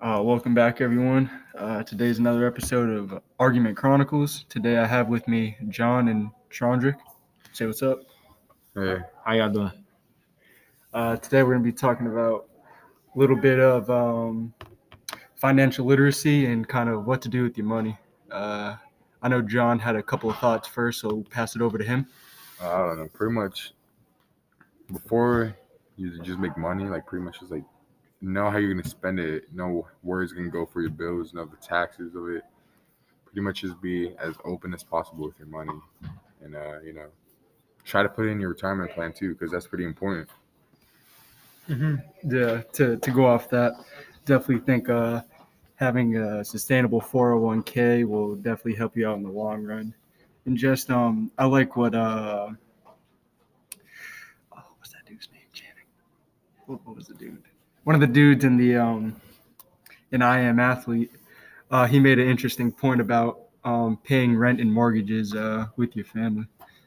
Uh, welcome back, everyone. Uh, today's another episode of Argument Chronicles. Today I have with me John and Chandrick. Say what's up. Hey, how y'all doing? Uh, today we're going to be talking about a little bit of um, financial literacy and kind of what to do with your money. Uh, I know John had a couple of thoughts first, so we'll pass it over to him. Uh, I don't know. Pretty much before you just make money, like pretty much just like know how you're gonna spend it, know where it's gonna go for your bills, know the taxes of it. Pretty much just be as open as possible with your money, and uh, you know, try to put in your retirement plan too, because that's pretty important. Mm-hmm. Yeah, to, to go off that, definitely think uh, having a sustainable 401k will definitely help you out in the long run. And just, um, I like what, uh, oh, what's that dude's name? Channing. What, what was the dude? One of the dudes in the, um, in I Am Athlete, uh, he made an interesting point about um, paying rent and mortgages uh, with your family.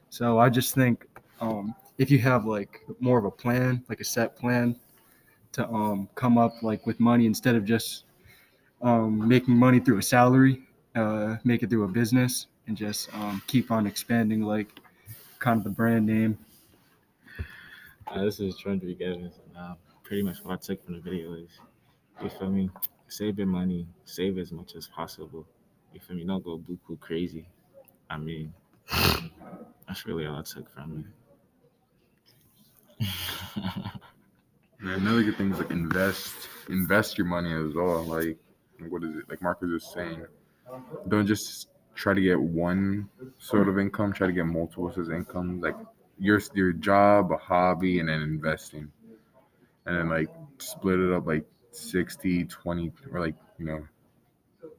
So I just think um, if you have like more of a plan, like a set plan to um, come up like with money instead of just um, making money through a salary, uh, make it through a business and just um, keep on expanding like kind of the brand name. Uh, this is Trundry Evans. And, uh, pretty much what I took from the video is, you feel me? Save your money, save as much as possible. You feel me? Don't go buku crazy. I mean, that's really all I took from it. Another good thing is like invest, invest your money as well. Like, what is it? Like Marcus was saying, don't just try to get one sort of income. Try to get multiple sources of income. Like your your job, a hobby, and then investing, and then like split it up like 60, 20, or like you know,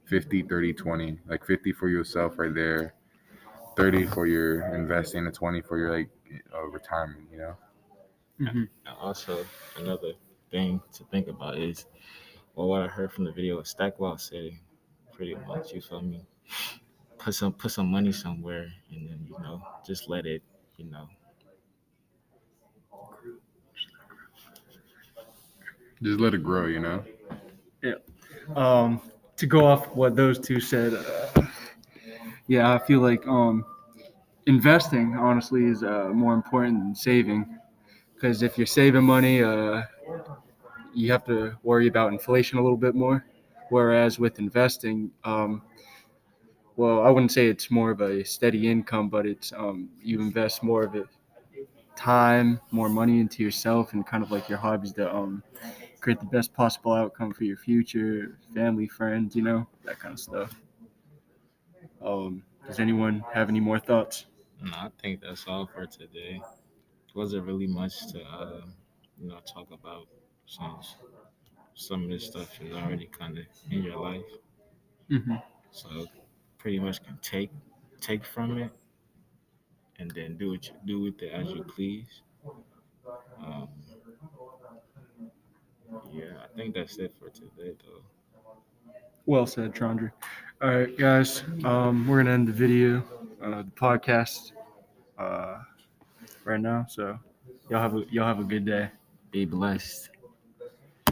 50, 30, 20. Like 50 for yourself right there, 30 for your investing, and 20 for your like uh, retirement. You know. Mm-hmm. And also, another thing to think about is, well, what I heard from the video, Stackwell said, pretty much, you feel me? Put some put some money somewhere, and then you know, just let it, you know, Just let it grow. You know. um, to go off what those two said, uh, yeah, I feel like um, investing honestly is uh, more important than saving, because if you're saving money, uh, you have to worry about inflation a little bit more. Whereas with investing, um, well, I wouldn't say it's more of a steady income, but it's um, you invest more of it time, more money into yourself, and kind of like your hobbies to um, create the best possible outcome for your future, family, friends, you know, that kind of stuff. Um, does anyone have any more thoughts? No, I think that's all for today. Wasn't really much to, uh, you know, talk about since some of this stuff is already kind of in your life. Mm-hmm. So pretty much can take take from it and then do what you do with it as you please. Um, yeah, I think that's it for today, though. Well said, Chandra. All right, guys, um, we're gonna end the video, uh, the podcast, uh, right now. So y'all have a y'all have a good day. Be blessed.